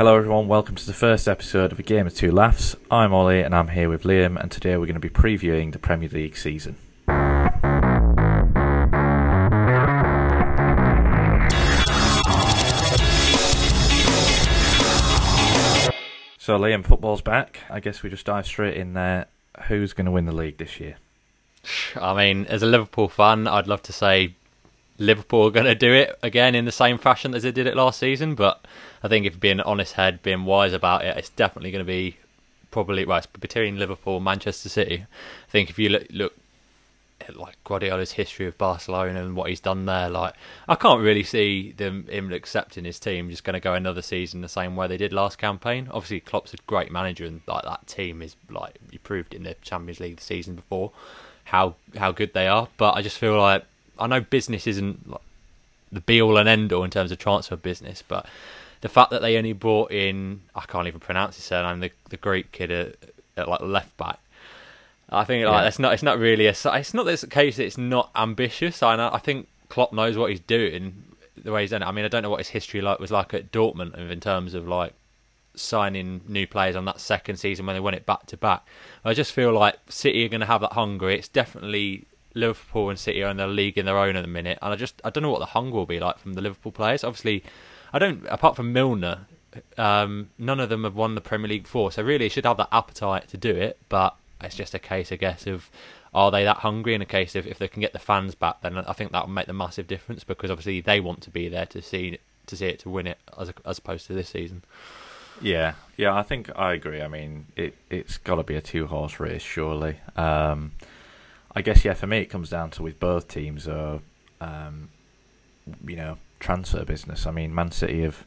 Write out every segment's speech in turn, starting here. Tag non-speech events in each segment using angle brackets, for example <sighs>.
Hello, everyone. Welcome to the first episode of A Game of Two Laughs. I'm Ollie, and I'm here with Liam, and today we're going to be previewing the Premier League season. So, Liam, football's back. I guess we just dive straight in there. Who's going to win the league this year? I mean, as a Liverpool fan, I'd love to say Liverpool are going to do it again in the same fashion as they did it last season. But I think if being honest head, being wise about it, it's definitely going to be probably well, it's between Liverpool, and Manchester City. I think if you look, look at like Guardiola's history of Barcelona and what he's done there, like I can't really see them him accepting his team just going to go another season the same way they did last campaign. Obviously, Klopp's a great manager, and like that team is like he proved in the Champions League the season before how how good they are. But I just feel like I know business isn't like, the be all and end all in terms of transfer business, but the fact that they only brought in I can't even pronounce his surname, the the Greek kid at, at like left back. I think like it's not it's not really a it's not this case that it's not ambitious. I know, I think Klopp knows what he's doing the way he's done it. I mean I don't know what his history like was like at Dortmund in terms of like signing new players on that second season when they won it back to back. I just feel like City are going to have that hunger. It's definitely Liverpool and City are in the league in their own at the minute, and I just I don't know what the hunger will be like from the Liverpool players. Obviously, I don't apart from Milner, um, none of them have won the Premier League before, so really should have that appetite to do it. But it's just a case, I guess, of are they that hungry? In a case of if they can get the fans back, then I think that will make the massive difference because obviously they want to be there to see to see it to win it as as opposed to this season. Yeah, yeah, I think I agree. I mean, it it's got to be a two horse race, surely. Um, I guess yeah. For me, it comes down to with both teams are, um, you know, transfer business. I mean, Man City have,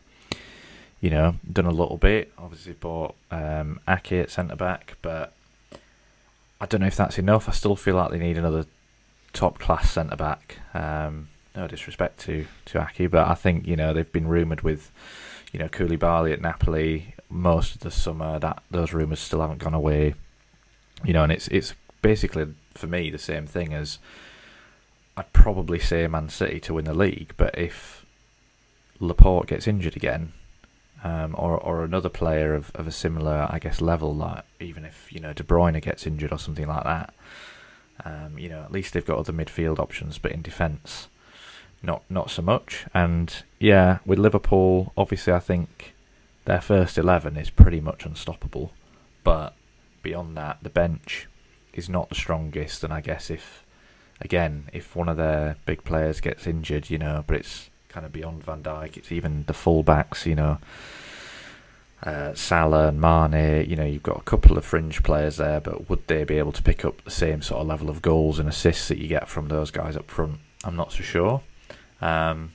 you know, done a little bit. Obviously, bought um, at centre back, but I don't know if that's enough. I still feel like they need another top class centre back. Um, no disrespect to to Ake, but I think you know they've been rumoured with, you know, Koulibaly at Napoli most of the summer. That those rumours still haven't gone away. You know, and it's it's basically for me the same thing as I'd probably say Man City to win the league, but if Laporte gets injured again, um, or or another player of, of a similar, I guess, level, like even if you know De Bruyne gets injured or something like that, um, you know, at least they've got other midfield options. But in defence, not not so much. And yeah, with Liverpool, obviously, I think their first eleven is pretty much unstoppable. But beyond that, the bench is not the strongest. And I guess if again, if one of their big players gets injured, you know, but it's kind of beyond Van Dijk. It's even the fullbacks, you know, uh, Salah and Mane. You know, you've got a couple of fringe players there, but would they be able to pick up the same sort of level of goals and assists that you get from those guys up front? I'm not so sure. Um,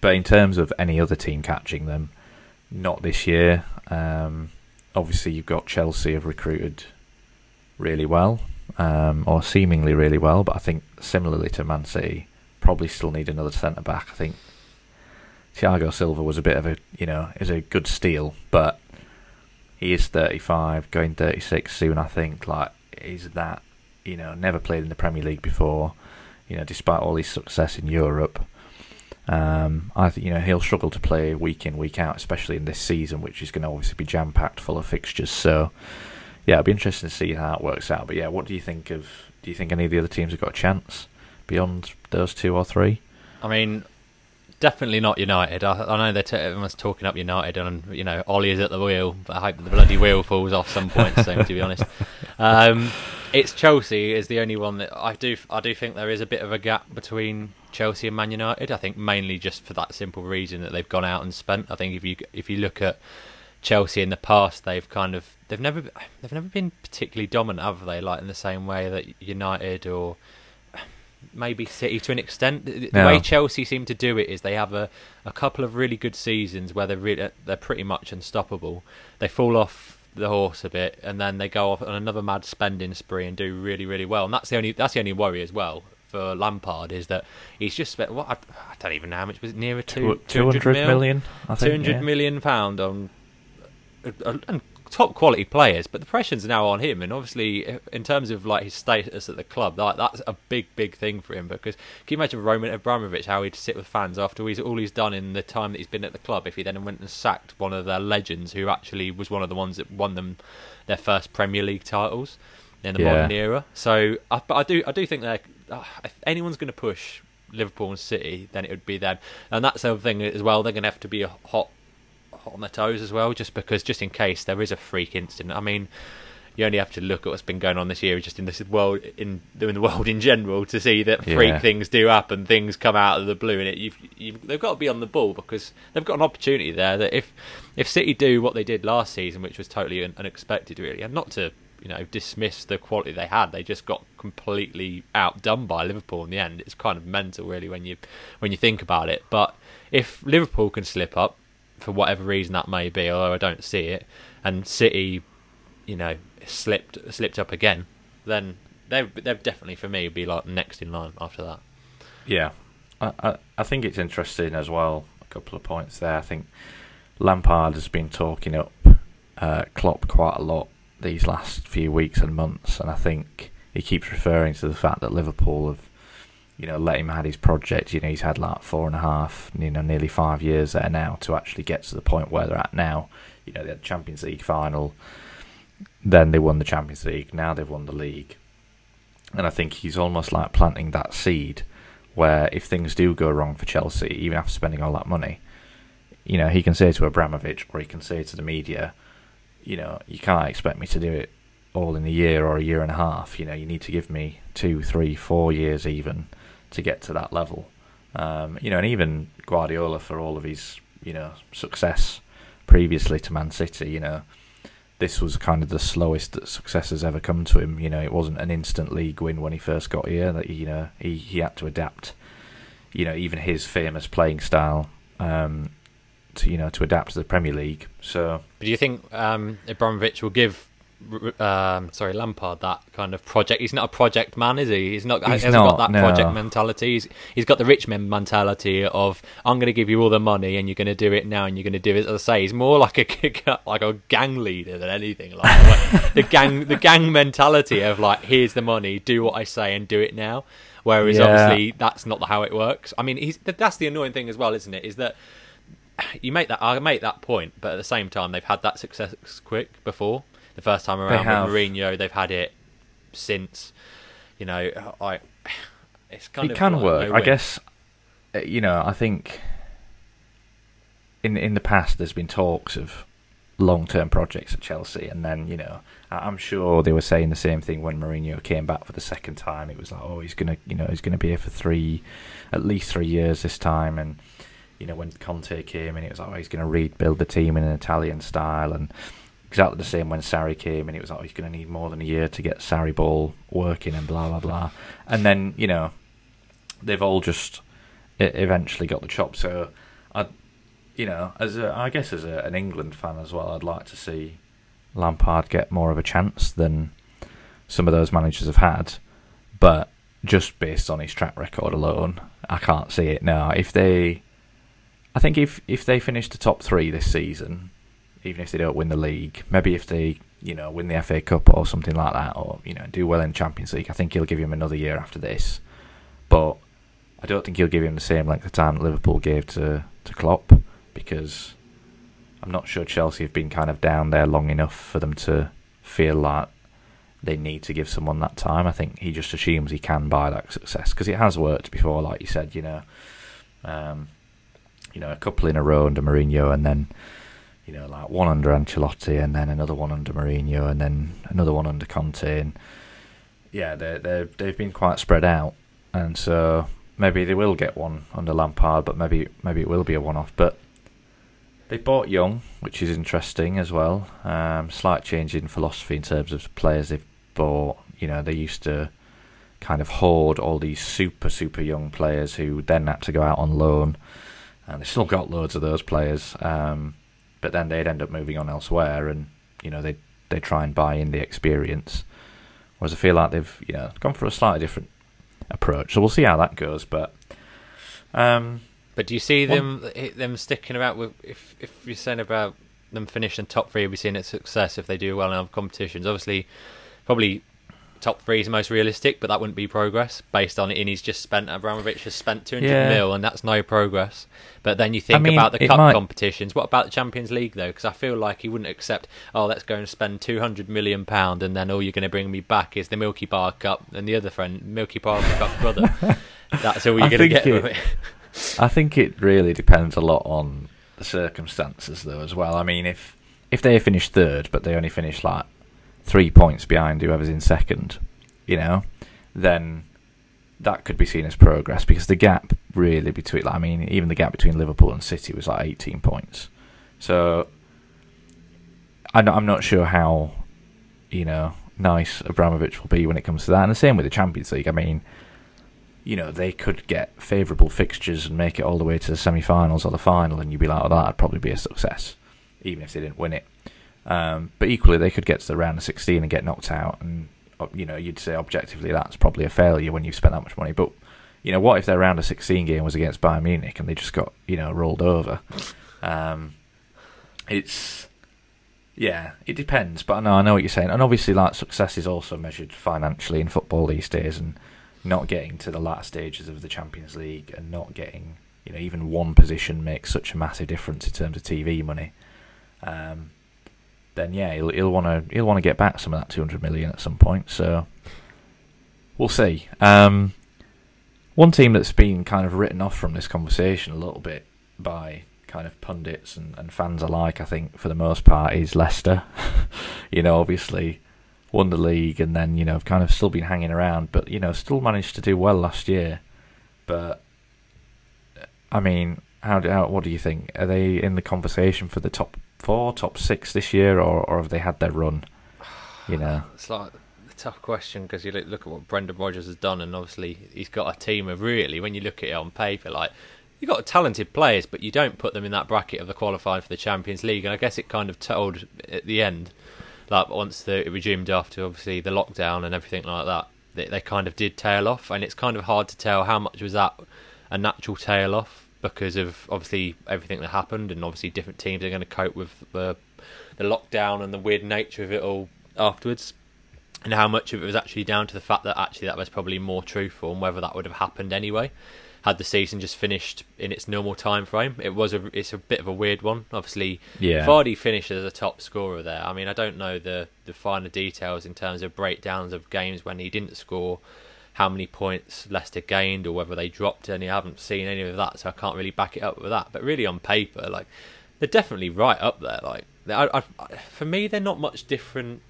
but in terms of any other team catching them, not this year. Um, obviously, you've got Chelsea have recruited really well, um, or seemingly really well, but I think similarly to Man City, probably still need another centre back. I think Thiago Silva was a bit of a you know is a good steal, but he is 35, going 36 soon. I think like is that you know never played in the Premier League before. You know, despite all his success in Europe, um, I think you know he'll struggle to play week in week out, especially in this season, which is going to obviously be jam packed full of fixtures. So yeah, it'll be interesting to see how it works out. But yeah, what do you think of? Do you think any of the other teams have got a chance beyond those two or three? I mean, definitely not United. I, I know they're t- everyone's talking up United, and you know Ole is at the wheel. But I hope the bloody wheel falls off some point soon. to be honest, <laughs> um, it's Chelsea is the only one that I do. I do think there is a bit of a gap between Chelsea and Man United. I think mainly just for that simple reason that they've gone out and spent. I think if you if you look at Chelsea in the past, they've kind of they've never they've never been particularly dominant, have they? Like in the same way that United or maybe City to an extent. The, No. way Chelsea seem to do it is they have a, a couple of really good seasons where they're really, they're pretty much unstoppable. They fall off the horse a bit, and then they go off on another mad spending spree and do really really well. And that's the only that's the only worry as well for Lampard is that he's just spent what I, I don't even know how much was it nearer to Two hundred million. I think. Two hundred yeah. million pound on, and top quality players, but the pressure's now on him. And obviously, in terms of like his status at the club, that that's a big, big thing for him. Because can you imagine Roman Abramovich how he'd sit with fans after he's all he's done in the time that he's been at the club? If he then went and sacked one of their legends, who actually was one of the ones that won them their first Premier League titles in the yeah. modern era. So, I, but I do, I do think that uh, if anyone's going to push Liverpool and City, then it would be them. And that's the other thing as well. They're going to have to be a hot on their toes as well, just because, just in case there is a freak incident. I mean, you only have to look at what's been going on this year, just in this world, in, in the world in general, to see that freak yeah. things do happen. Things come out of the blue, and it you've, you've, they've got to be on the ball because they've got an opportunity there. That if if City do what they did last season, which was totally un- unexpected, really, and not to you know dismiss the quality they had, they just got completely outdone by Liverpool in the end. It's kind of mental, really, when you when you think about it. But if Liverpool can slip up, for whatever reason that may be, although I don't see it, and City, you know, slipped slipped up again, then they they've definitely for me be like next in line after that. Yeah, I, I, I think it's interesting as well. A couple of points there. I think Lampard has been talking up uh, Klopp quite a lot these last few weeks and months, and I think he keeps referring to the fact that Liverpool have you know, let him had his project. You know, he's had like four and a half, you know, nearly five years there now to actually get to the point where they're at now. You know, they had the Champions League final, then they won the Champions League, now they've won the league. And I think he's almost like planting that seed where if things do go wrong for Chelsea, even after spending all that money, you know, he can say to Abramovich or he can say to the media, you know, you can't expect me to do it all in a year or a year and a half. You know, you need to give me two, three, four years even to get to that level. Um, you know, and even Guardiola for all of his you know success previously to Man City, you know, this was kind of the slowest that success has ever come to him. You know, it wasn't an instant league win when he first got here. That you know he he had to adapt. You know, even his famous playing style. Um, to you know to adapt to the Premier League. So, do you think um, Abramovich will give um, sorry, Lampard, that kind of project. He's not a project man, is he? He's not. He's he hasn't not, got that no. project mentality. He's, he's got the rich man mentality of I'm going to give you all the money and you're going to do it now and you're going to do it. As I say, he's more like a <laughs> like a gang leader than anything. Like the gang, <laughs> the gang mentality of like, here's the money, do what I say and do it now. Whereas yeah. obviously that's not how it works. I mean, he's that's the annoying thing as well, isn't it? Is that <sighs> you make that I make that point, but at the same time they've had that success quick before the first time around with Mourinho. They've had it since. You know, I it's kind it of can like work. I guess uh, you know. I think in in the past there's been talks of long term projects at Chelsea, and then you know I'm sure they were saying the same thing when Mourinho came back for the second time. It was like, oh, he's gonna you know he's gonna be here for three, at least three years this time, and you know when Conte came in, it was like, oh, he's gonna rebuild the team in an Italian style, and exactly the same when Sarri came and it was like, oh, he's going to need more than a year to get Sarri ball working and blah, blah, blah. And then, you know, they've all just eventually got the chop. So, I, you know, as a, I guess as a, an England fan as well, I'd like to see Lampard get more of a chance than some of those managers have had. But just based on his track record alone, I can't see it now. If they, I think if if they finish the top three this season, even if they don't win the league. Maybe if they, you know, win the FA Cup or something like that, or you know, do well in the Champions League. I think he'll give him another year after this, but I don't think he'll give him the same length of time that Liverpool gave to to Klopp because I'm not sure Chelsea have been kind of down there long enough for them to feel like they need to give someone that time. I think he just assumes he can buy that success because it has worked before, like you said. You know, um, you know, a couple in a row under Mourinho, and then you know, like one under Ancelotti and then another one under Mourinho and then another one under Conte. And yeah, they they they've been quite spread out, and so maybe they will get one under Lampard, but maybe maybe it will be a one-off. But they bought young, which is interesting as well. Um, slight change in philosophy in terms of players they've bought. You know, they used to kind of hoard all these super super young players who then had to go out on loan, and they still got loads of those players. Um, but then they'd end up moving on elsewhere, and you know they they try and buy in the experience. Whereas I feel like they've you know gone for a slightly different approach. So we'll see how that goes. But um, but do you see them them sticking about with if if you're saying about them finishing top three will be seen as success if they do well in other competitions. Obviously, probably top three is most realistic, but that wouldn't be progress based on it. And he's just spent Abramovich has spent 200 Yeah. mil, and that's no progress. But then you think mean, about the cup might- competitions. What about the Champions League though? Because I feel like he wouldn't accept. Oh, let's go and spend 200 million pound, and then all you're going to bring me back is the Milky Bar Cup and the other friend, Milky Bar Cup brother. <laughs> That's all you're going to get it. <laughs> I think it really depends a lot on the circumstances, though, as well. I mean, if if they finish third, but they only finish like three points behind whoever's in second, you know, then that could be seen as progress because the gap really between, like, I mean, even the gap between Liverpool and City was like 18 points. So I'm not, sure how, you know, nice Abramovich will be when it comes to that. And the same with the Champions League. I mean, you know, they could get favourable fixtures and make it all the way to the semi-finals or the final, and you'd be like, "Oh, that'd probably be a success," even if they didn't win it. Um, but equally, they could get to the round of 16 and get knocked out, and you know, you'd say objectively that's probably a failure when you've spent that much money. But you know, what if their round of 16 game was against Bayern Munich and they just got you know rolled over? Um, it's yeah, it depends. But I know I know what you're saying, and obviously, like success is also measured financially in football these days, and not getting to the latter stages of the Champions League and not getting, you know, even one position makes such a massive difference in terms of TV money. Um, then yeah, he'll he'll want to he'll want to get back some of that 200 million at some point. So we'll see. Um, one team that's been kind of written off from this conversation a little bit by kind of pundits and, and fans alike, I think, for the most part, is Leicester. <laughs> you know, obviously won the league and then you know have kind of still been hanging around, but you know still managed to do well last year. But I mean, how do how, what do you think? Are they in the conversation for the top four, top six this year, or or have they had their run? <sighs> You know, It's like a tough question because you look, look at what Brendan Rodgers has done, and obviously he's got a team of really, when you look at it on paper, like you've got talented players, but you don't put them in that bracket of the qualifying for the Champions League. And I guess it kind of told at the end, like once the, it resumed after obviously the lockdown and everything like that, they, they kind of did tail off, and it's kind of hard to tell how much was that a natural tail off because of obviously everything that happened, and obviously different teams are going to cope with the the lockdown and the weird nature of it all afterwards. And how much of it was actually down to the fact that actually that was probably more truthful and whether that would have happened anyway. Had the season just finished in its normal time frame it was a it's a bit of a weird one. Obviously yeah, Vardy finished as a top scorer there. I mean I don't know the the finer details in terms of breakdowns of games when he didn't score how many points Leicester gained or whether they dropped any I haven't seen any of that so I can't really back it up with that but really on paper like they're definitely right up there like I, I, for me they're not much different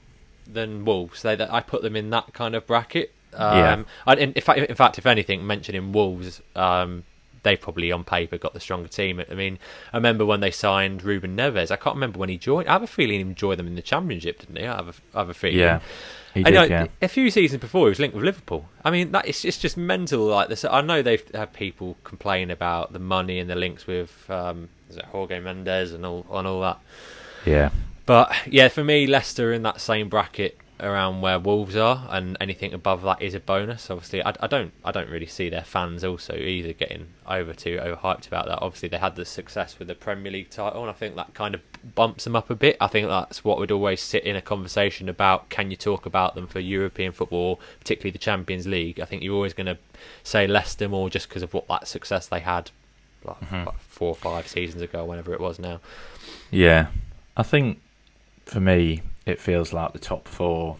than Wolves. They, I put them in that kind of bracket. Um, Yeah. I, in, in fact, in fact, if anything, mentioning Wolves, um, they probably on paper got the stronger team. I mean, I remember when they signed Ruben Neves. I can't remember when he joined. I have a feeling he joined them in the Championship, didn't he? I have a, I have a feeling. yeah, he I did, know, yeah. A few seasons before, he was linked with Liverpool. I mean, that it's, it's just mental. Like this, I know they've had people complain about the money and the links with um, is it Jorge Mendes and all and all that. yeah. But yeah, for me, Leicester in that same bracket around where Wolves are, and anything above that is a bonus. Obviously, I, I don't I don't really see their fans also either getting over too overhyped about that. Obviously, they had the success with the Premier League title, and I think that kind of bumps them up a bit. I think that's what would always sit in a conversation about can you talk about them for European football, particularly the Champions League. I think you're always going to say Leicester more just because of what that success they had. Like, Mhm. like four or five seasons ago, whenever it was now. Yeah, I think for me it feels like the top four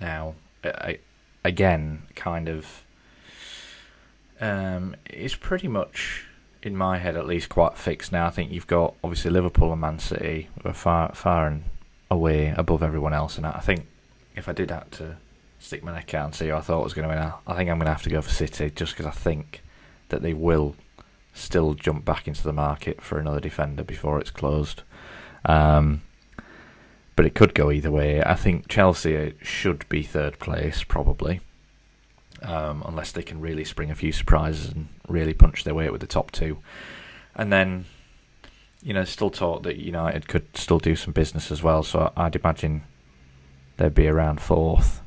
now. I, again, kind of, um, it's pretty much in my head at least quite fixed now. I think you've got obviously Liverpool and Man City are far far and away above everyone else, and I think if I did have to stick my neck out and see who I thought was going to win, I think I'm going to have to go for City just because I think that they will still jump back into the market for another defender before it's closed. Um, but it could go either way. I think Chelsea should be third place, probably, um, unless they can really spring a few surprises and really punch their way with the top two. And then, you know, still talk that United could still do some business as well. So I'd imagine they'd be around fourth.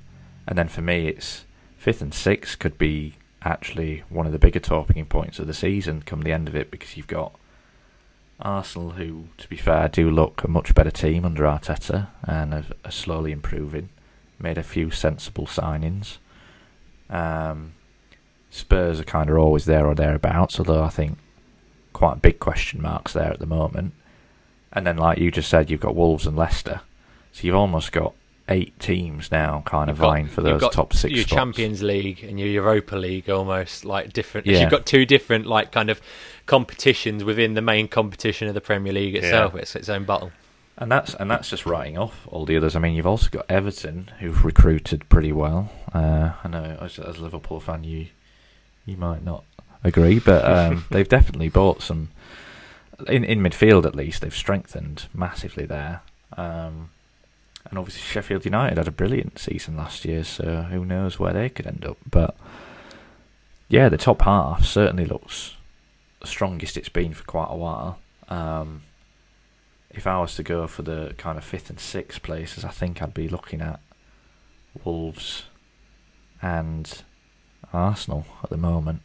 And then for me, it's fifth and sixth could be actually one of the bigger talking points of the season come the end of it because you've got Arsenal, who, to be fair, do look a much better team under Arteta and are, are slowly improving, made a few sensible signings. Um, Spurs are kind of always there or thereabouts, although I think quite big question marks there at the moment. And then, like you just said, you've got Wolves and Leicester, so you've almost got eight teams now kind of got- vying for those top six Your spots. Champions League and your Europa League almost like different. Yeah. You've got two different like kind of competitions within the main competition of the Premier League itself. It's its own battle. And that's and that's just writing off all the others. I mean, you've also got Everton, who've recruited pretty well. Uh, I know as, as a Liverpool fan, you you might not agree, but um, <laughs> they've definitely bought some in in midfield at least. They've strengthened massively there. Um, and obviously, Sheffield United had a brilliant season last year, so who knows where they could end up. But yeah, the top half certainly looks strongest it's been for quite a while. Um, if I was to go for the kind of fifth and sixth places, I think I'd be looking at Wolves and Arsenal at the moment.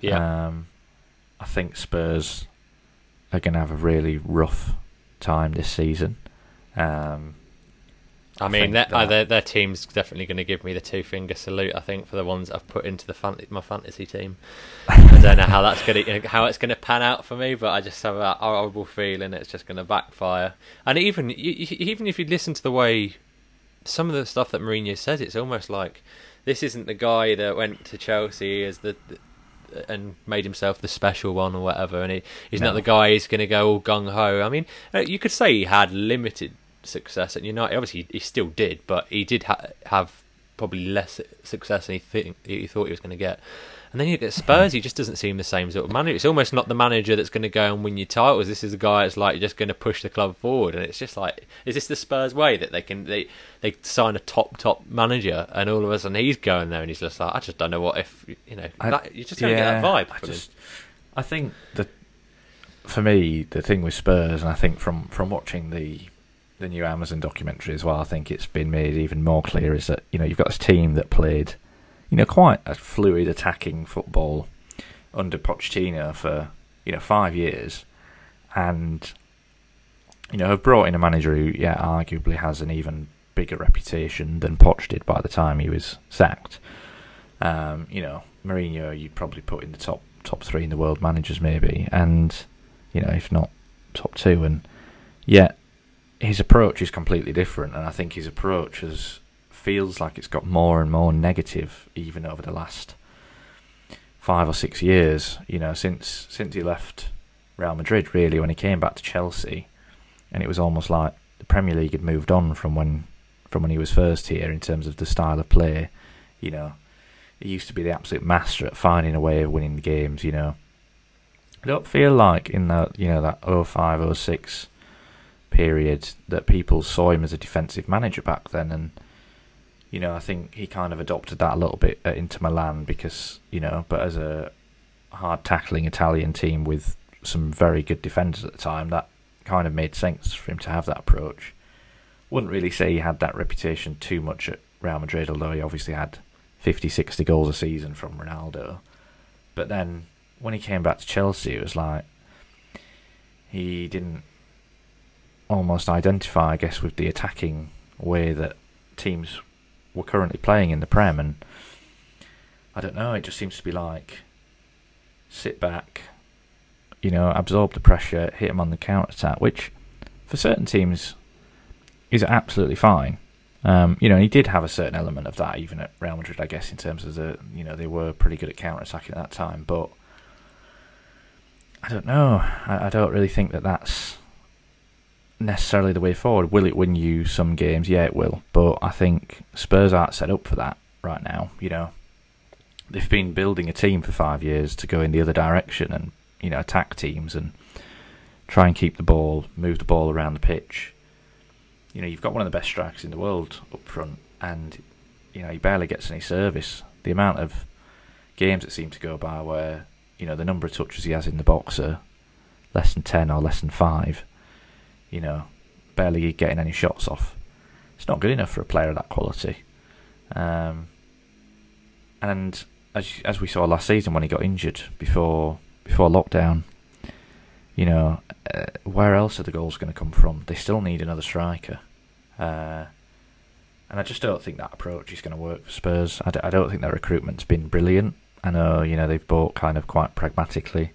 Yeah. Um, I think Spurs are going to have a really rough time this season. Um, I I mean, their, uh, their their team's definitely going to give me the two finger salute. I think for the ones I've put into the fan- my fantasy team. I don't know how that's going to how it's going to pan out for me, but I just have a horrible feeling it's just going to backfire. And even even if you listen to the way some of the stuff that Mourinho says, it's almost like this isn't the guy that went to Chelsea as the. the and made himself the special one or whatever, and he, he's not the guy who's going to go all gung ho. I mean, uh, you could say he had limited success at United. Obviously, he still did, but he did ha- have probably less success than he, he thought he was going to get. And then you get Spurs. He just doesn't seem the same sort of manager. It's almost not the manager that's going to go and win you titles. This is the guy that's like just going to push the club forward. And it's just like, is this the Spurs way that they can they they sign a top top manager and all of a sudden he's going there and he's just like, I just don't know what if you know. I- that, you just don't get that vibe. I him. just, I think that for me, the thing with Spurs, and I think from from watching the the new Amazon documentary as well, I think it's been made even more clear is that you know you've got this team that played, you know, quite a fluid attacking football under Pochettino for you know five years, and you know have brought in a manager who, yeah, arguably has an even bigger reputation than Poch did by the time he was sacked. Um, you know, Mourinho, you'd probably put in the top top three in the world managers, maybe, and you know, if not top two, and yet his approach is completely different, and I think his approach has feels like it's got more and more negative, even over the last five or six years. You know, since since he left Real Madrid, really, when he came back to Chelsea, and it was almost like the Premier League had moved on from when from when he was first here in terms of the style of play. You know, he used to be the absolute master at finding a way of winning games. You know, I don't feel like in that you know that 05, 06 period that people saw him as a defensive manager back then, and you know I think he kind of adopted that a little bit uh, at Inter Milan because you know, but as a hard tackling Italian team with some very good defenders at the time, that kind of made sense for him to have that approach. Wouldn't really say he had that reputation too much at Real Madrid, although he obviously had 50, 60 goals a season from Ronaldo. But then when he came back to Chelsea, it was like he didn't almost identify, I guess, with the attacking way that teams were currently playing in the Prem. And I don't know, it just seems to be like sit back, you know, absorb the pressure, hit them on the counter attack, which for certain teams is absolutely fine. Um, you know, he did have a certain element of that even at Real Madrid, I guess, in terms of the, you know, they were pretty good at counter attacking at that time. But I don't know. I, I don't really think that that's necessarily the way forward. Will it win you some games? Yeah, it will. But I think Spurs aren't set up for that right now. You know, they've been building a team for five years to go in the other direction and you know attack teams and try and keep the ball, move the ball around the pitch. You know, you've got one of the best strikers in the world up front, and you know he barely gets any service. The amount of games that seem to go by where you know the number of touches he has in the box are less than ten or less than five. You know, barely getting any shots off. It's not good enough for a player of that quality. Um, and as as we saw last season when he got injured before before lockdown, you know, uh, where else are the goals going to come from? They still need another striker. Uh, and I just don't think that approach is going to work for Spurs. I d- I don't think their recruitment's been brilliant. I know, you know, they've bought kind of quite pragmatically.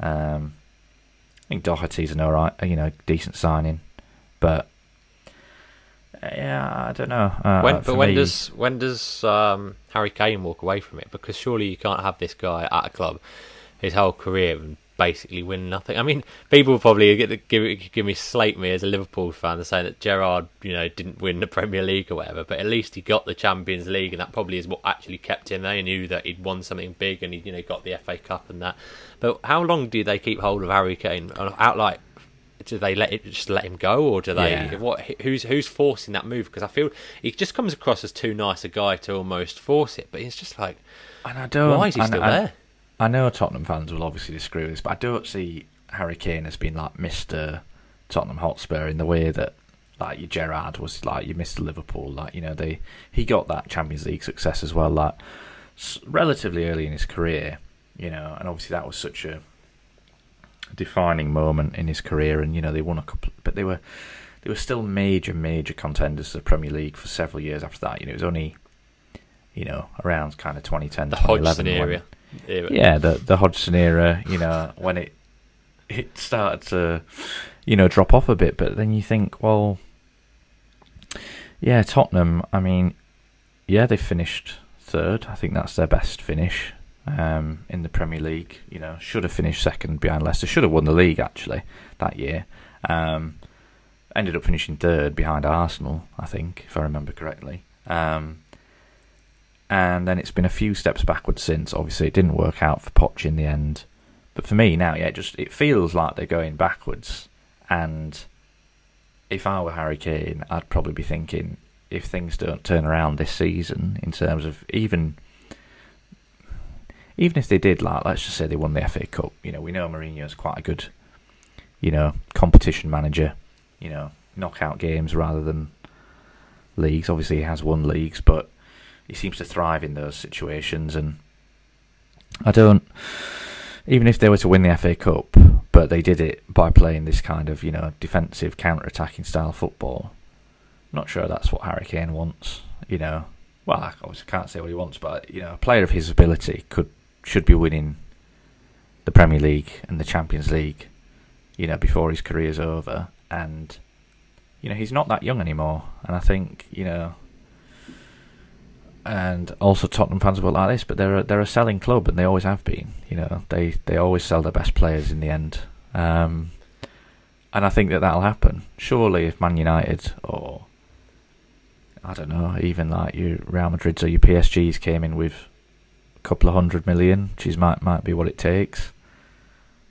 Um, I think Doherty's an alright, you know, decent signing, but yeah, I don't know. Uh, when, but when me, does when does um, Harry Kane walk away from it? Because surely you can't have this guy at a club his whole career and basically win nothing. I mean, people will probably give give, give me slate me as a Liverpool fan saying that Gerrard, you know, didn't win the Premier League or whatever, but at least he got the Champions League, and that probably is what actually kept him there. He knew that he'd won something big, and he, you know, got the FA Cup and that. But how long do they keep hold of Harry Kane? Out like do they let it just let him go, or do they? Yeah. What? Who's who's forcing that move? Because I feel he just comes across as too nice a guy to almost force it, but it's just like, and I don't. Why is he still I, there? I know Tottenham fans will obviously disagree with this, but I don't see Harry Kane as being like Mister Tottenham Hotspur in the way that like your Gerrard was like your Mister Liverpool. Like you know they he got that Champions League success as well. Like relatively early in his career, you know, and obviously that was such a defining moment in his career, and you know they won a couple, but they were they were still major major contenders to the Premier League for several years after that. You know, it was only you know around kind of 2010, the 2011 Hodgson. When, yeah, the the Hodgson era. You know when it it started to you know drop off a bit, but then you think, well, yeah, Tottenham. I mean, yeah, they finished third. I think that's their best finish um, in the Premier League. You know, should have finished second behind Leicester. Should have won the league actually that year. Um, ended up finishing third behind Arsenal, I think, if I remember correctly. Um, and then it's been a few steps backwards since. Obviously, it didn't work out for Poch in the end. But for me now, yeah, it just it feels like they're going backwards. And if I were Harry Kane, I'd probably be thinking if things don't turn around this season in terms of even even if they did, like let's just say they won the FA Cup, you know, we know Mourinho's quite a good, you know, competition manager. You know, knockout games rather than leagues. Obviously, he has won leagues, but he seems to thrive in those situations. And I don't, even if they were to win the FA Cup, but they did it by playing this kind of, you know, defensive, counter-attacking style football. I'm not sure that's what Harry Kane wants. You know, well, I obviously can't say what he wants, but you know, a player of his ability could should be winning the Premier League and the Champions League, you know, before his career's over. And, you know, he's not that young anymore. And I think, you know, and also Tottenham fans will like this, but they're a, they're a selling club and they always have been. You know, they, they always sell their best players in the end. Um, and I think that that'll happen. Surely, if Man United or I don't know, even like your Real Madrid or your PSGs came in with a couple of hundred million, which might might be what it takes.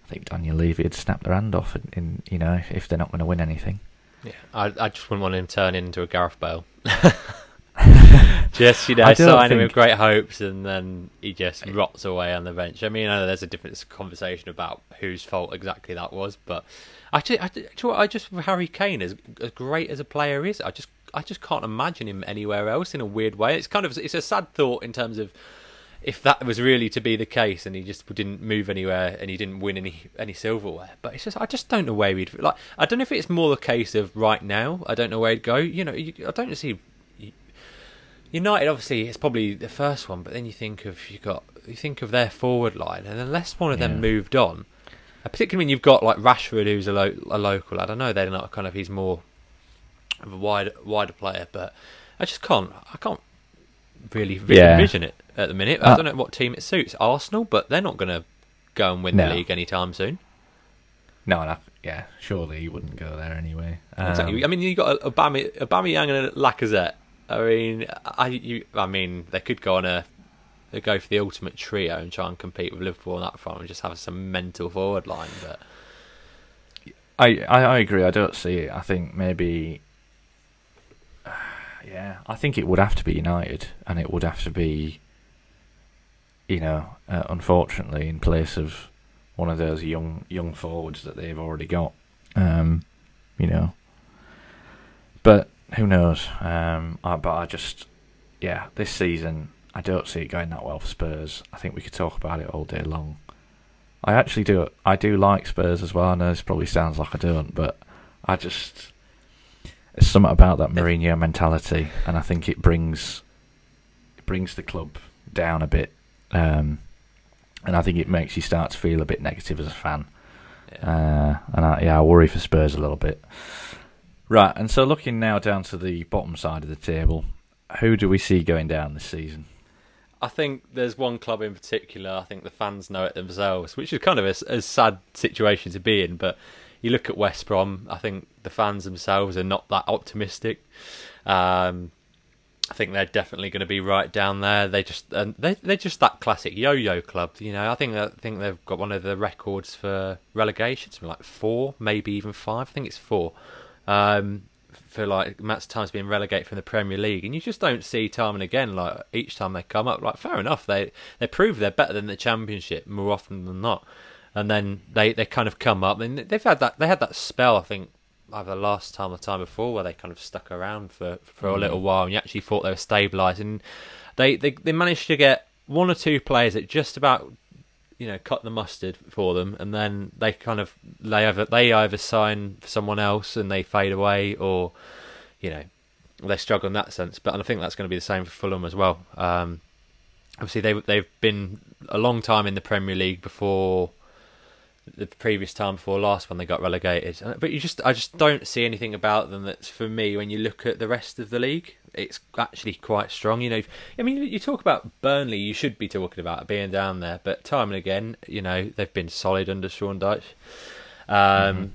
I think Daniel Levy would snap their hand off, in, in you know, if, they're not going to win anything. Yeah, I I just wouldn't want him to turn into a Gareth Bale. <laughs> <laughs> just you know, I sign him with great hopes, and then he just rots away on the bench. I mean, I know there's a different conversation about whose fault exactly that was, but actually, I, I just Harry Kane, as as great as a player is, I just I just can't imagine him anywhere else in a weird way. It's kind of it's a sad thought in terms of if that was really to be the case and he just didn't move anywhere and he didn't win any any silverware. But it's just I just don't know where he'd like. I don't know if it's more the case of right now. I don't know where he'd go. You know, I don't see. United obviously it's probably the first one, but then you think of you got you think of their forward line, and unless one of them yeah. moved on, particularly when you've got like Rashford, who's a, lo- a local. Lad. I know they're not kind of he's more of a wider wider player, but I just can't I can't really, really yeah. envision it at the minute. I uh, don't know what team it suits. Arsenal, but they're not going to go and win no. the league anytime soon. No, no, yeah, surely he wouldn't go there anyway. Um, exactly. I mean, you got Aubameyang and Lacazette. I mean, I, you, I mean, they could go on a, they go for the ultimate trio and try and compete with Liverpool on that front and just have some mental forward line. But I, I, I agree. I don't see it. I think maybe <sighs> yeah, I think it would have to be United, and it would have to be, you know, uh, unfortunately, in place of one of those young young forwards that they've already got. Um, you know, but who knows? Um, I, but I just, yeah, this season I don't see it going that well for Spurs. I think we could talk about it all day long. I actually do. I do like Spurs as well. I know this probably sounds like I don't, but I just there's something about that Mourinho mentality, and I think it brings it brings the club down a bit, um, and I think it makes you start to feel a bit negative as a fan. Yeah. Uh, and I, yeah, I worry for Spurs a little bit. Right, and so looking now down to the bottom side of the table, who do we see going down this season? I think there's one club in particular. I think the fans know it themselves, which is kind of a, a, sad situation to be in. But you look at West Brom. I think the fans themselves are not that optimistic. Um, I think they're definitely going to be right down there. They just and they they're just that classic yo-yo club. You know, I think I think they've got one of the records for relegation, something like four, maybe even five. I think it's four. Um, for like of times being relegated from the Premier League, and you just don't see time and again. Like each time they come up, like fair enough, they they prove they're better than the Championship more often than not, and then they, they kind of come up, and they've had that they had that spell I think either last time or the time before where they kind of stuck around for for mm. a little while, and you actually thought they were stabilising. they, they they managed to get one or two players that just about you know cut the mustard for them, and then they kind of they either they either sign for someone else and they fade away, or you know they struggle in that sense. But I think that's going to be the same for Fulham as well. Um, obviously, they they've been a long time in the Premier League before the previous time before last when they got relegated. But you just I just don't see anything about them that's for me when you look at the rest of the league it's actually quite strong. You know, I mean, you talk about Burnley, you should be talking about being down there, but time and again, you know, they've been solid under Sean Dyche. Um, mm-hmm.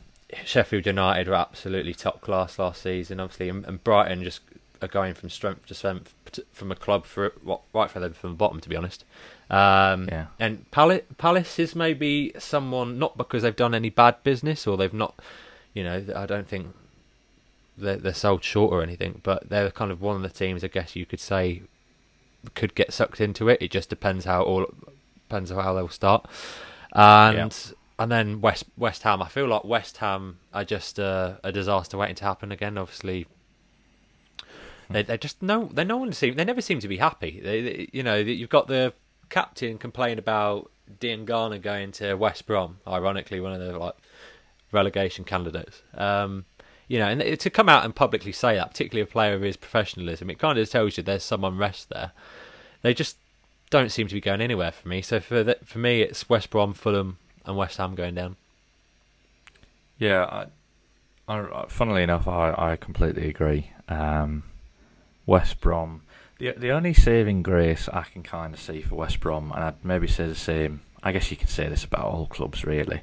Sheffield United were absolutely top class last season, obviously, and, and, Brighton just are going from strength to strength from a club for right for them from the bottom, to be honest. Um, yeah. And Palace, Palace is maybe someone not because they've done any bad business or they've not, you know, I don't think they're, they're sold short or anything, but they're kind of one of the teams I guess you could say could get sucked into it. It just depends how all depends on how they'll start. And yeah. and then West West Ham. I feel like West Ham are just a disaster waiting to happen again. Obviously, they they just no they no one seem they never seem to be happy. They, they, you know you've got the captain complaining about Diangana going to West Brom. Ironically, one of the like relegation candidates. Um, you know, and to come out and publicly say that, particularly a player of his professionalism, it kind of tells you there's some unrest there. They just don't seem to be going anywhere for me. So for the, for me, it's West Brom, Fulham, and West Ham going down. Yeah, I, I, funnily enough, I, I completely agree. Um, West Brom, the the only saving grace I can kind of see for West Brom, and I'd maybe say the same. I guess you can say this about all clubs, really,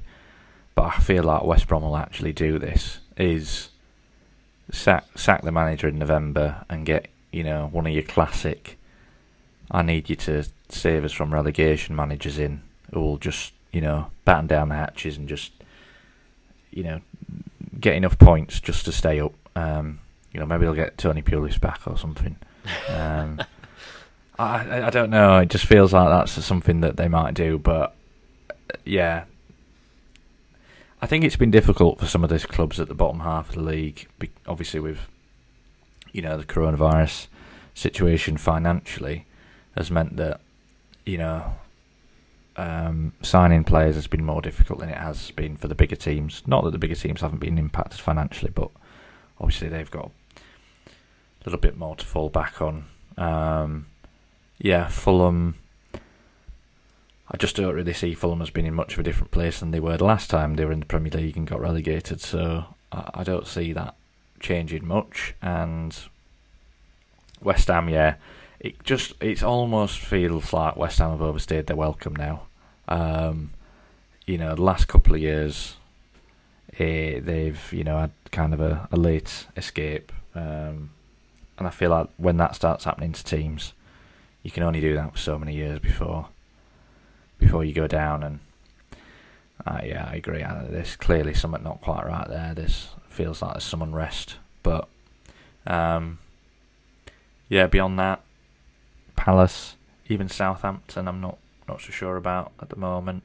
but I feel like West Brom will actually do this. Is sack sack the manager in November and get you know one of your classic. I need you to save us from relegation managers in who will just you know batten down the hatches and just you know get enough points just to stay up. Um, you know maybe they'll get Tony Pulis back or something. Um, <laughs> I I don't know. It just feels like that's something that they might do, but yeah, I think it's been difficult for some of those clubs at the bottom half of the league, obviously with you know the coronavirus situation financially has meant that you know um, signing players has been more difficult than it has been for the bigger teams. Not that the bigger teams haven't been impacted financially, but obviously they've got a little bit more to fall back on. Um, yeah, Fulham I just don't really see Fulham as being in much of a different place than they were the last time they were in the Premier League and got relegated. So I, I don't see that changing much. And West Ham, yeah, it just it almost feels like West Ham have overstayed their welcome now. Um, you know, the last couple of years, eh, they've you know had kind of a, a late escape, um, and I feel like when that starts happening to teams, you can only do that for so many years before before you go down. And uh, yeah, I agree. Uh, there's clearly something not quite right there. This feels like there's some unrest, but um, yeah. Beyond that, Palace, even Southampton, I'm not not so sure about at the moment.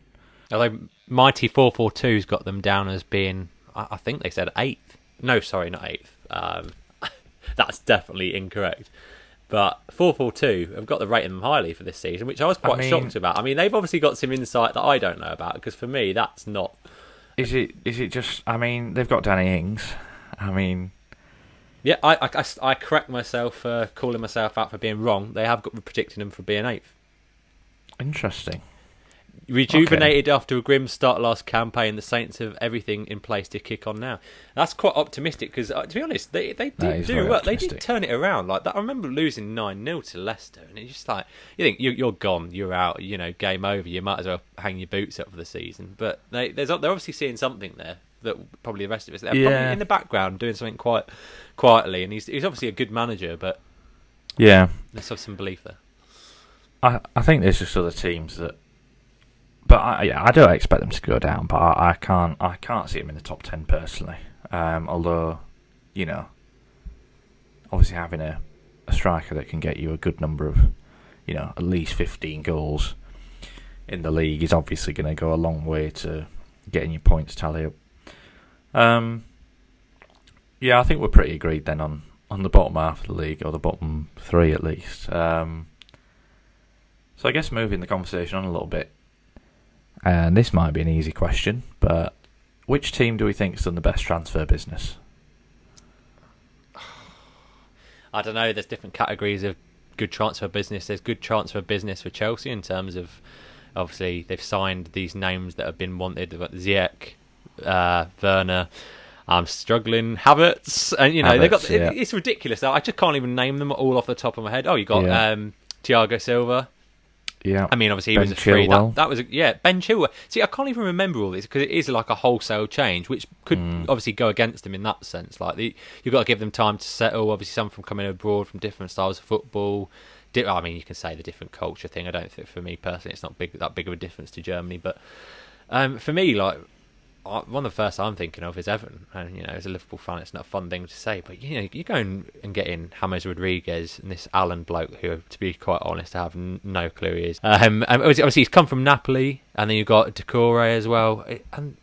Although Mighty Four Four Two's got them down as being, I, I think they said eighth. No, sorry, not eighth. Um, <laughs> that's definitely incorrect. But 442 have got the rating them highly for this season, which I was quite I mean- shocked about. I mean, they've obviously got some insight that I don't know about because for me, that's not. Is it? Is it just? I mean, they've got Danny Ings. I mean, Yeah, I, I, I, I correct myself for calling myself out for being wrong. They have got predicting them for being eighth. interesting. Rejuvenated after a grim start last campaign, the Saints have everything in place to kick on now. That's quite optimistic because, uh, to be honest, they they did do well. They did turn it around like that. I remember losing nine 0 to Leicester, and it's just like you think you're, you're gone, you're out, you know, game over. You might as well hang your boots up for the season. But they there's they're obviously seeing something there that probably the rest of us they're Yeah. probably in the background doing something quite quietly. And he's he's obviously a good manager, but Yeah, let's have some belief there. I I think there's just other teams that, but I I don't expect them to go down. But I, I can't I can't see them in the top ten personally. Um, although, you know, obviously having a, a striker that can get you a good number of, you know, at least fifteen goals in the league is obviously going to go a long way to getting your points tally up. Um, yeah, I think we're pretty agreed then on on the bottom half of the league or the bottom three at least. Um, so I guess moving the conversation on a little bit, and this might be an easy question, but which team do we think has done the best transfer business? I don't know. There's different categories of good transfer business. There's good transfer business for Chelsea in terms of obviously they've signed these names that have been wanted. They've got Ziyech, uh, Werner. I'm struggling. Havertz, and you know they've got. Yeah. It, it's ridiculous. I just can't even name them all off the top of my head. Oh, you got Yeah. um, Thiago Silva. Yeah, I mean, obviously he Ben was a free. Chilwell. That, that was a, yeah, Ben Chilwell. See, I can't even remember all this because it is like a wholesale change, which could Mm. obviously go against them in that sense. Like the, you've got to give them time to settle. Obviously, some from coming abroad from different styles of football. Di- I mean, you can say the different culture thing. I don't think for me personally, it's not big that big of a difference to Germany. But um, for me, like one of the first I'm thinking of is Everton, and you know, as a Liverpool fan, it's not a fun thing to say, but you know, you go and, get in James Rodriguez and this Allan bloke, who, to be quite honest, I have no clue he is. Um, obviously, he's come from Napoli, and then you've got Doucouré as well, and.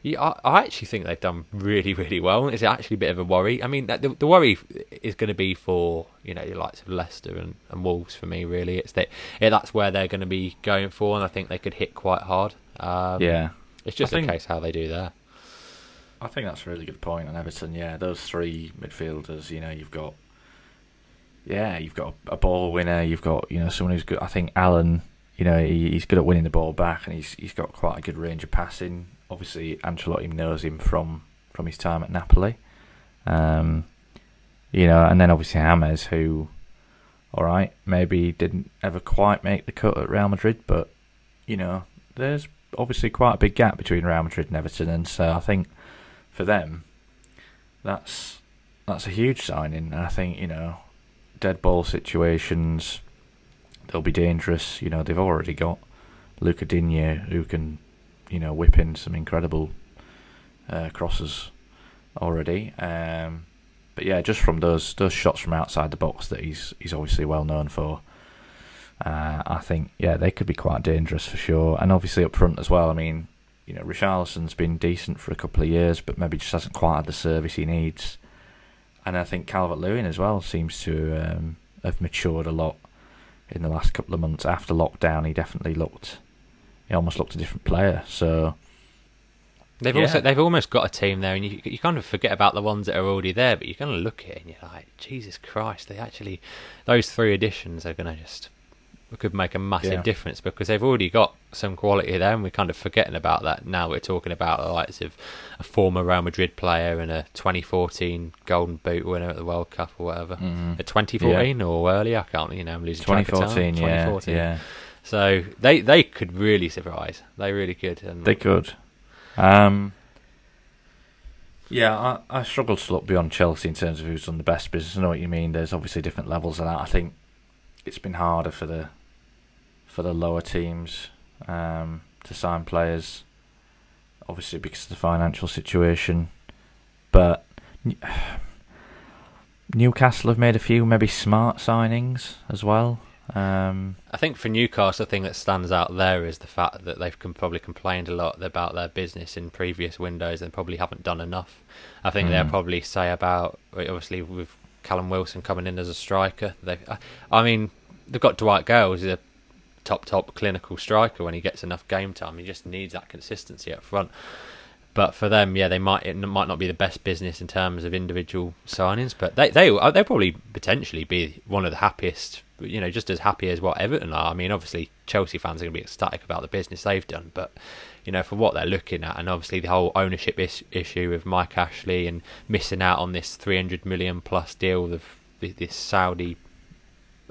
Yeah, I, I actually think they've done really, really well. It's actually a bit of a worry. I mean, the, the worry is going to be for you know the likes of Leicester and, and Wolves for me. Really, it's that yeah, that's where they're going to be going for, and I think they could hit quite hard. Um, yeah. It's just I a case how they do there. I think that's a really good point on Everton. Yeah, those three midfielders. You know, you've got, yeah, you've got a ball winner. You've got you know someone who's good. I think Allan. You know, he, he's good at winning the ball back, and he's he's got quite a good range of passing. Obviously, Ancelotti knows him from from his time at Napoli. Um, you know, and then obviously James, who, all right, maybe didn't ever quite make the cut at Real Madrid, but you know, there's obviously quite a big gap between Real Madrid and Everton, and so I think for them, that's that's a huge signing. And I think you know, dead ball situations, they'll be dangerous. You know, they've already got Luca Digne who can, you know, whip in some incredible uh, crosses already. Um, but yeah, just from those those shots from outside the box that he's he's obviously well known for. Uh, I think yeah they could be quite dangerous for sure, and obviously up front as well. I mean, you know, Richarlison's been decent for a couple of years, but maybe just hasn't quite had the service he needs. And I think Calvert Lewin as well seems to um, have matured a lot in the last couple of months. After lockdown, he definitely looked, he almost looked a different player. So They've Yeah. also they've almost got a team there, and you you kind of forget about the ones that are already there. But you kind of look at it and you're like, Jesus Christ! They actually those three additions are going to just could make a massive Yeah. difference because they've already got some quality there, and we're kind of forgetting about that. Now we're talking about the likes of a former Real Madrid player and a 2014 Golden Boot winner at the World Cup or whatever. mhm. A 2014 or earlier, I can't. You know, I'm losing track of time. 2014, yeah, 2014. yeah, So they they could really surprise. They really could. And they could. Um, yeah, I, I struggle to look beyond Chelsea in terms of who's done the best business. I know what you mean. There's obviously different levels of that. I think it's been harder for the for the lower teams um, to sign players, obviously because of the financial situation. But <sighs> Newcastle have made a few maybe smart signings as well. Um, I think for Newcastle, the thing that stands out there is the fact that they've com- probably complained a lot about their business in previous windows and probably haven't done enough. I think they'll Mm. probably say about obviously with Callum Wilson coming in as a striker. They, I mean, they've got Dwight Gayle, who's a top top clinical striker when he gets enough game time. He just needs that consistency up front. But for them, yeah, they might it might not be the best business in terms of individual signings, but they they uh, they'll probably potentially be one of the happiest, you know, just as happy as what Everton are. I mean, obviously Chelsea fans are going to be ecstatic about the business they've done, but you know, for what they're looking at, and obviously the whole ownership is- issue with Mike Ashley and missing out on this 300 million plus deal with this Saudi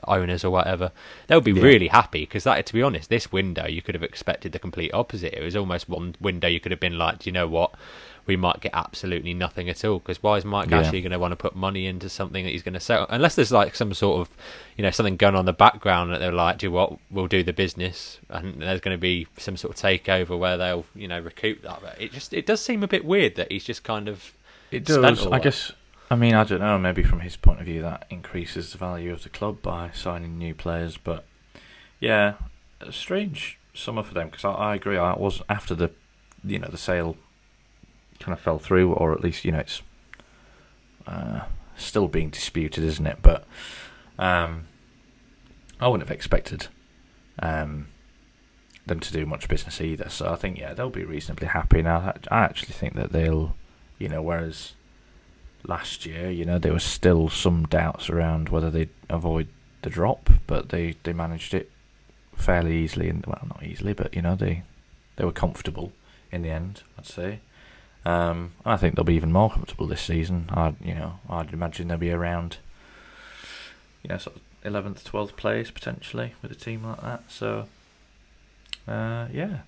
owners or whatever, they'll be yeah. really happy because that, to be honest, this window you could have expected the complete opposite. It was almost one window you could have been like, do you know what? We might get absolutely nothing at all because why is Mike yeah. Ashley going to want to put money into something that he's going to sell? Unless there's like some sort of, you know, something going on in the background that they're like, do you know what? We'll do the business, and there's going to be some sort of takeover where they'll, you know, recoup that. But it just it does seem a bit weird that he's just kind of. It does. I guess I mean, I don't know. Maybe from his point of view, that increases the value of the club by signing new players. But yeah, a strange summer for them because I, I, agree. I was after the, you know, the sale kind of fell through, or at least you know it's uh, still being disputed, isn't it? But um, I wouldn't have expected um, them to do much business either. So I think yeah, they'll be reasonably happy now. I actually think that they'll, you know, whereas last year. You know, there was still some doubts around whether they'd avoid the drop, but they, they managed it fairly easily. And well, not easily, but you know, they they were comfortable in the end. I'd say. Um, I think they'll be even more comfortable this season. I, you know, I'd imagine they'll be around, you know, sort of eleventh, twelfth place potentially with a team like that. So, uh, yeah,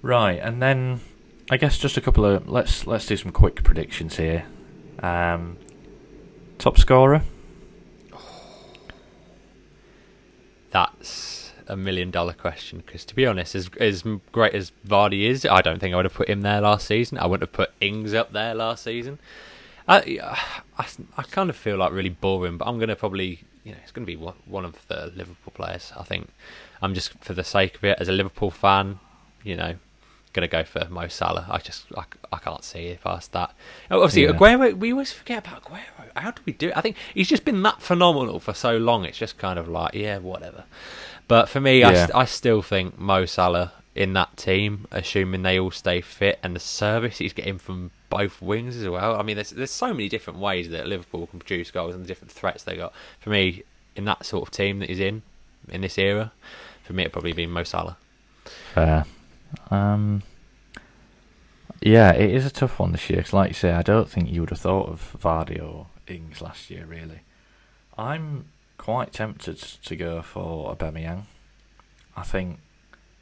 right. And then I guess just a couple of let's let's do some quick predictions here. Um, top scorer? That's a million dollar question because, to be honest, as as great as Vardy is, I don't think I would have put him there last season. I wouldn't have put Ings up there last season. I, I, I kind of feel like really boring, but I'm going to probably, you know, it's going to be one of the Liverpool players. I think I'm just for the sake of it as a Liverpool fan, you know, going to go for Mo Salah. I just I, I can't see it past that. Obviously, yeah. Aguero. We always forget about Aguero. How do we do it? I think he's just been that phenomenal for so long. It's just kind of like yeah, whatever. But for me, yeah. I, I still think Mo Salah in that team, assuming they all stay fit, and the service he's getting from both wings as well. I mean, there's there's so many different ways that Liverpool can produce goals and the different threats they got. For me, in that sort of team that he's in in this era, for me, it'd probably be Mo Salah. Fair. Um, yeah, it is a tough one this year. Cause like you say, I don't think you would have thought of Vardy or Ings last year. Really, I'm quite tempted to go for Aubameyang. I think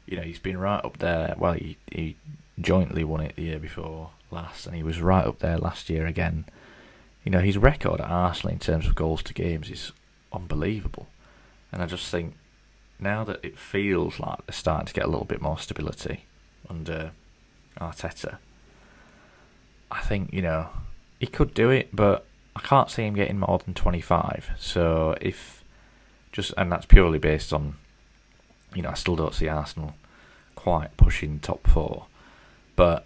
you know he's been right up there. Well, he he jointly won it the year before last, and he was right up there last year again. You know his record at Arsenal in terms of goals to games is unbelievable, and I just think now that it feels like they're starting to get a little bit more stability under Arteta, I think you know he could do it, but I can't see him getting more than 25. So if just and that's purely based on you know I still don't see Arsenal quite pushing top four, but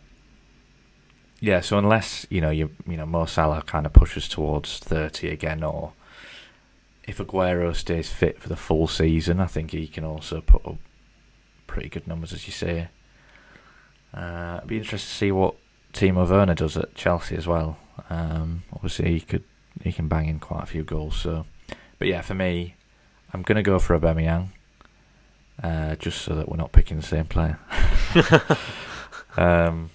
yeah. So unless you know you you know Mo Salah kind of pushes towards 30 again, or if Aguero stays fit for the full season, I think he can also put up pretty good numbers, as you say. Uh, it'd be interesting to see what Timo Werner does at Chelsea as well. Um, obviously, he could he can bang in quite a few goals. So, but yeah, for me, I'm gonna go for Aubameyang, uh, just so that we're not picking the same player. <laughs> um,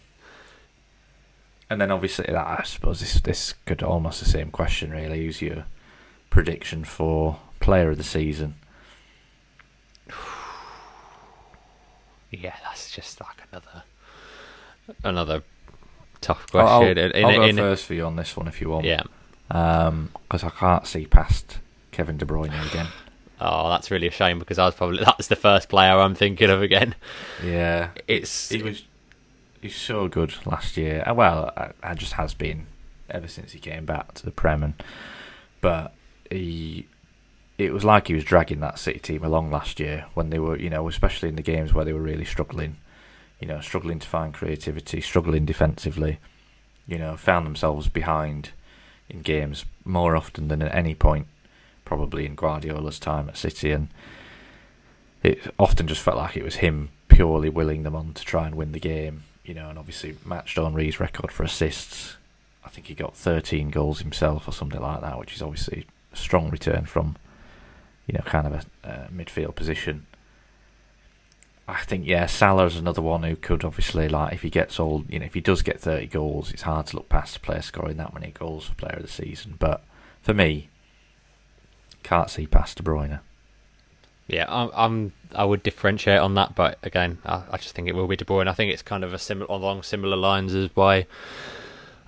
and then obviously, I suppose this this could almost the same question really. Who's your prediction for player of the season? <sighs> Yeah, that's just like another another tough question. I'll, I'll, in, I'll go in, first for you on this one if you want. Yeah. Because um, I can't see past Kevin De Bruyne again. <laughs> Oh, that's really a shame because I was probably that's the first player I'm thinking of again. Yeah, it's he was he's so good last year. Uh, well, I, I just has been ever since he came back to the Prem, and, but he it was like he was dragging that City team along last year when they were, you know, especially in the games where they were really struggling you know, struggling to find creativity, struggling defensively, you know, found themselves behind, in games more often than at any point, probably in Guardiola's time at City, and it often just felt like it was him purely willing them on to try and win the game. You know, and obviously matched Henry's record for assists. I think he got 13 goals himself or something like that, which is obviously strong return from, you know, kind of a midfield position. I think yeah, Salah's another one who could obviously like if he gets all you know if he does get thirty goals, it's hard to look past a player scoring that many goals for player of the season. But for me, can't see past De Bruyne. Yeah, I'm, I'm I would differentiate on that, but again, I, I just think it will be De Bruyne. I think it's kind of a similar along similar lines as why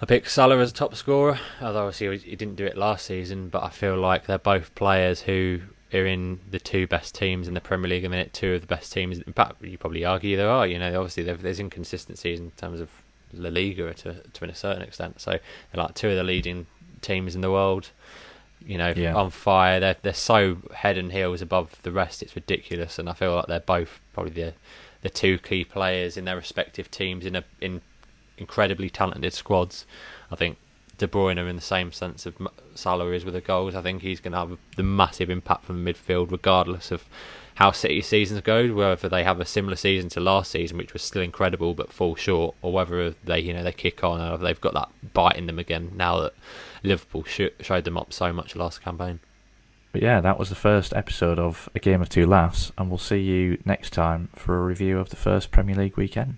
I picked Salah as a top scorer. Although obviously he didn't do it last season, but I feel like they're both players who are in the two best teams in the Premier League a minute, two of the best teams. In fact, you probably argue there are. You know, obviously there's inconsistencies in terms of La Liga to to a certain extent. So they're like two of the leading teams in the world. You know, yeah. on fire. They're they're so head and heels above the rest. It's ridiculous, and I feel like they're both probably the the two key players in their respective teams in a in incredibly talented squads. I think De Bruyne are in the same sense of Salah is with the goals. I think he's going to have the massive impact from the midfield, regardless of how City seasons go. Whether they have a similar season to last season, which was still incredible but fall short, or whether they you know they kick on or they've got that bite in them again now that Liverpool showed them up so much last campaign. But yeah, that was the first episode of A Game of Two Laughs, and we'll see you next time for a review of the first Premier League weekend.